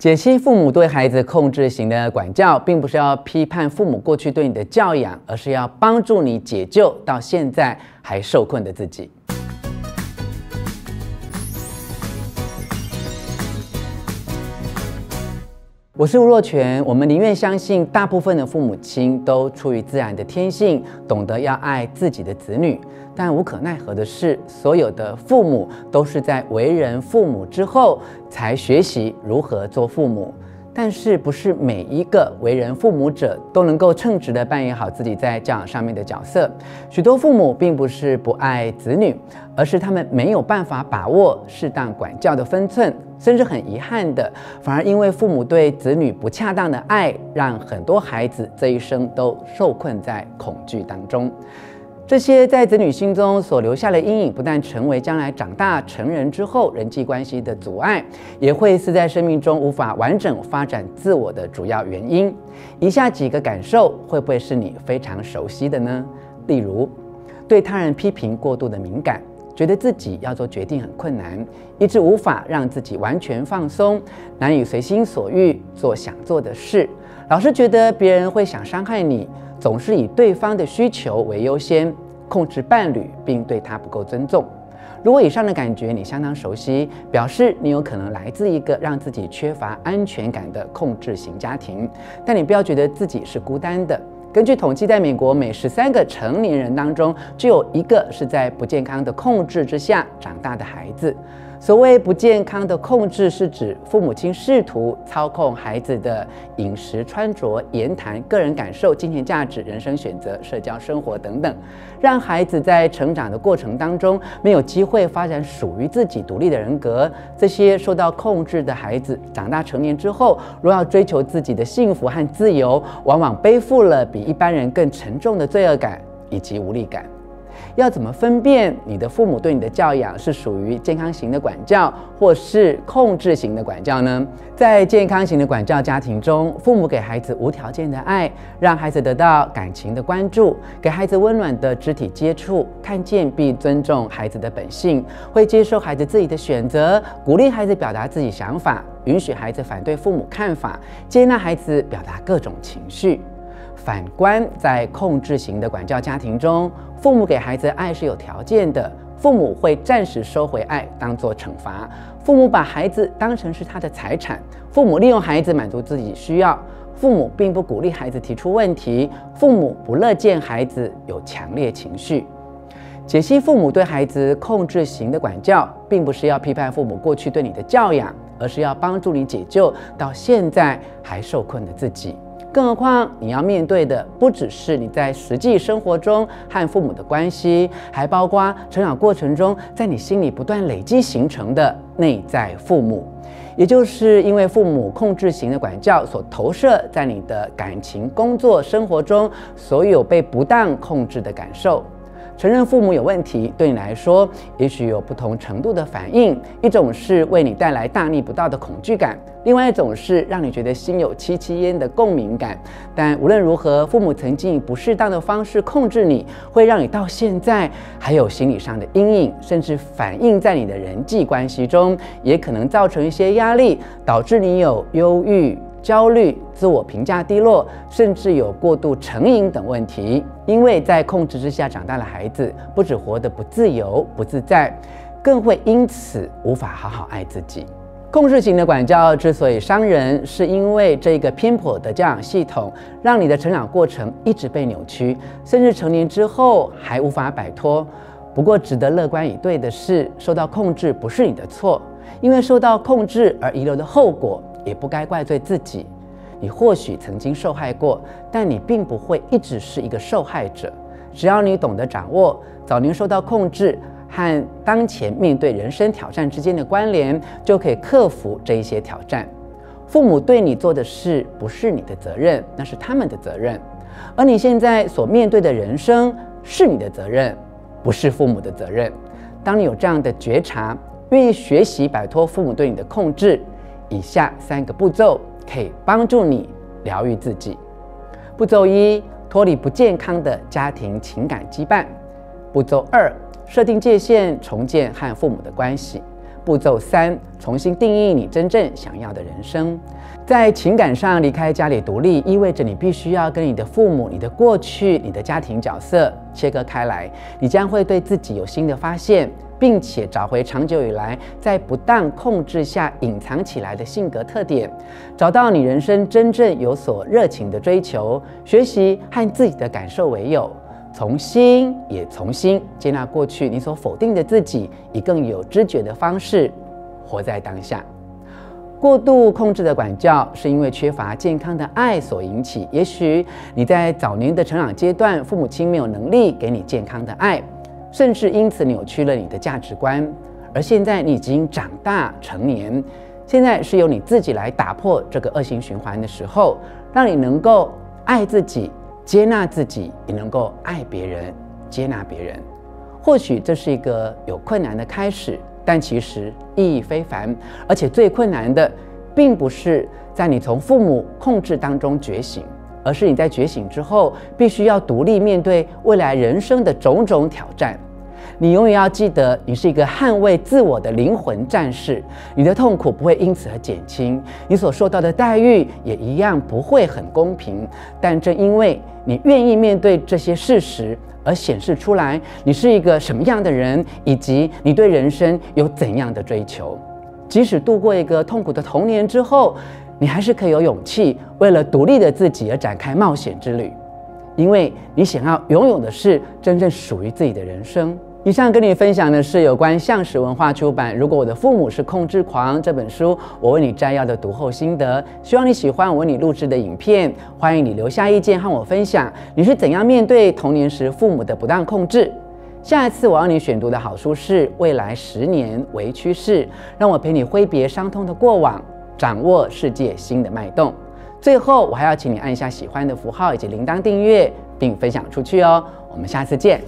解析父母对孩子控制型的管教，并不是要批判父母过去对你的教养，而是要帮助你解救到现在还受困的自己。我是吴若权，我们宁愿相信大部分的父母亲都出于自然的天性，懂得要爱自己的子女。但无可奈何的是，所有的父母都是在为人父母之后才学习如何做父母。但是，不是每一个为人父母者都能够称职地扮演好自己在教养上面的角色。许多父母并不是不爱子女，而是他们没有办法把握适当管教的分寸。甚至很遗憾的，反而因为父母对子女不恰当的爱，让很多孩子这一生都受困在恐惧当中。这些在子女心中所留下的阴影，不但成为将来长大成人之后人际关系的阻碍，也会是在生命中无法完整发展自我的主要原因。以下几个感受会不会是你非常熟悉的呢？例如，对他人批评过度的敏感，觉得自己要做决定很困难，一直无法让自己完全放松，难以随心所欲做想做的事，老是觉得别人会想伤害你。总是以对方的需求为优先，控制伴侣，并对他不够尊重。如果以上的感觉你相当熟悉，表示你有可能来自一个让自己缺乏安全感的控制型家庭。但你不要觉得自己是孤单的。根据统计，在美国每十三个成年人当中，就有一个是在不健康的控制之下长大的孩子。所谓不健康的控制，是指父母亲试图操控孩子的饮食、穿着、言谈、个人感受、金钱价值、人生选择、社交生活等等，让孩子在成长的过程当中没有机会发展属于自己独立的人格。这些受到控制的孩子长大成年之后，若要追求自己的幸福和自由，往往背负了比一般人更沉重的罪恶感以及无力感。要怎么分辨你的父母对你的教养是属于健康型的管教，或是控制型的管教呢？在健康型的管教家庭中，父母给孩子无条件的爱，让孩子得到感情的关注，给孩子温暖的肢体接触，看见并尊重孩子的本性，会接受孩子自己的选择，鼓励孩子表达自己想法，允许孩子反对父母看法，接纳孩子表达各种情绪。反观在控制型的管教家庭中，父母给孩子爱是有条件的，父母会暂时收回爱，当做惩罚。父母把孩子当成是他的财产，父母利用孩子满足自己需要。父母并不鼓励孩子提出问题，父母不乐见孩子有强烈情绪。解析父母对孩子控制型的管教，并不是要批判父母过去对你的教养，而是要帮助你解救到现在还受困的自己。更何况，你要面对的不只是你在实际生活中和父母的关系，还包括成长过程中在你心里不断累积形成的内在父母，也就是因为父母控制型的管教所投射在你的感情、工作、生活中所有被不当控制的感受。承认父母有问题，对你来说也许有不同程度的反应。一种是为你带来大逆不道的恐惧感，另外一种是让你觉得心有戚戚焉的共鸣感。但无论如何，父母曾经以不适当的方式控制你，会让你到现在还有心理上的阴影，甚至反映在你的人际关系中，也可能造成一些压力，导致你有忧郁。焦虑、自我评价低落，甚至有过度成瘾等问题。因为在控制之下长大的孩子，不止活得不自由、不自在，更会因此无法好好爱自己。控制型的管教之所以伤人，是因为这个偏颇的教养系统，让你的成长过程一直被扭曲，甚至成年之后还无法摆脱。不过，值得乐观以对的是，受到控制不是你的错，因为受到控制而遗留的后果。也不该怪罪自己，你或许曾经受害过，但你并不会一直是一个受害者。只要你懂得掌握早年受到控制和当前面对人生挑战之间的关联，就可以克服这一些挑战。父母对你做的事不是你的责任，那是他们的责任。而你现在所面对的人生是你的责任，不是父母的责任。当你有这样的觉察，愿意学习摆脱父母对你的控制。以下三个步骤可以帮助你疗愈自己。步骤一：脱离不健康的家庭情感羁绊。步骤二：设定界限，重建和父母的关系。步骤三：重新定义你真正想要的人生。在情感上离开家里独立，意味着你必须要跟你的父母、你的过去、你的家庭角色切割开来。你将会对自己有新的发现，并且找回长久以来在不当控制下隐藏起来的性格特点，找到你人生真正有所热情的追求，学习和自己的感受为友，重新也重新接纳过去你所否定的自己，以更有知觉的方式活在当下。过度控制的管教是因为缺乏健康的爱所引起。也许你在早年的成长阶段，父母亲没有能力给你健康的爱，甚至因此扭曲了你的价值观。而现在你已经长大成年，现在是由你自己来打破这个恶性循环的时候，让你能够爱自己、接纳自己，也能够爱别人、接纳别人。或许这是一个有困难的开始。但其实意义非凡，而且最困难的，并不是在你从父母控制当中觉醒，而是你在觉醒之后，必须要独立面对未来人生的种种挑战。你永远要记得，你是一个捍卫自我的灵魂战士，你的痛苦不会因此而减轻，你所受到的待遇也一样不会很公平。但正因为你愿意面对这些事实，而显示出来你是一个什么样的人，以及你对人生有怎样的追求。即使度过一个痛苦的童年之后，你还是可以有勇气为了独立的自己而展开冒险之旅，因为你想要拥有的是真正属于自己的人生。以上跟你分享的是有关向实文化出版《如果我的父母是控制狂》这本书，我为你摘要的读后心得。希望你喜欢我为你录制的影片，欢迎你留下意见和我分享你是怎样面对童年时父母的不当控制。下一次我要你选读的好书是《未来十年为趋势》，让我陪你挥别伤痛的过往，掌握世界新的脉动。最后，我还要请你按一下喜欢的符号以及铃铛订阅，并分享出去哦。我们下次见。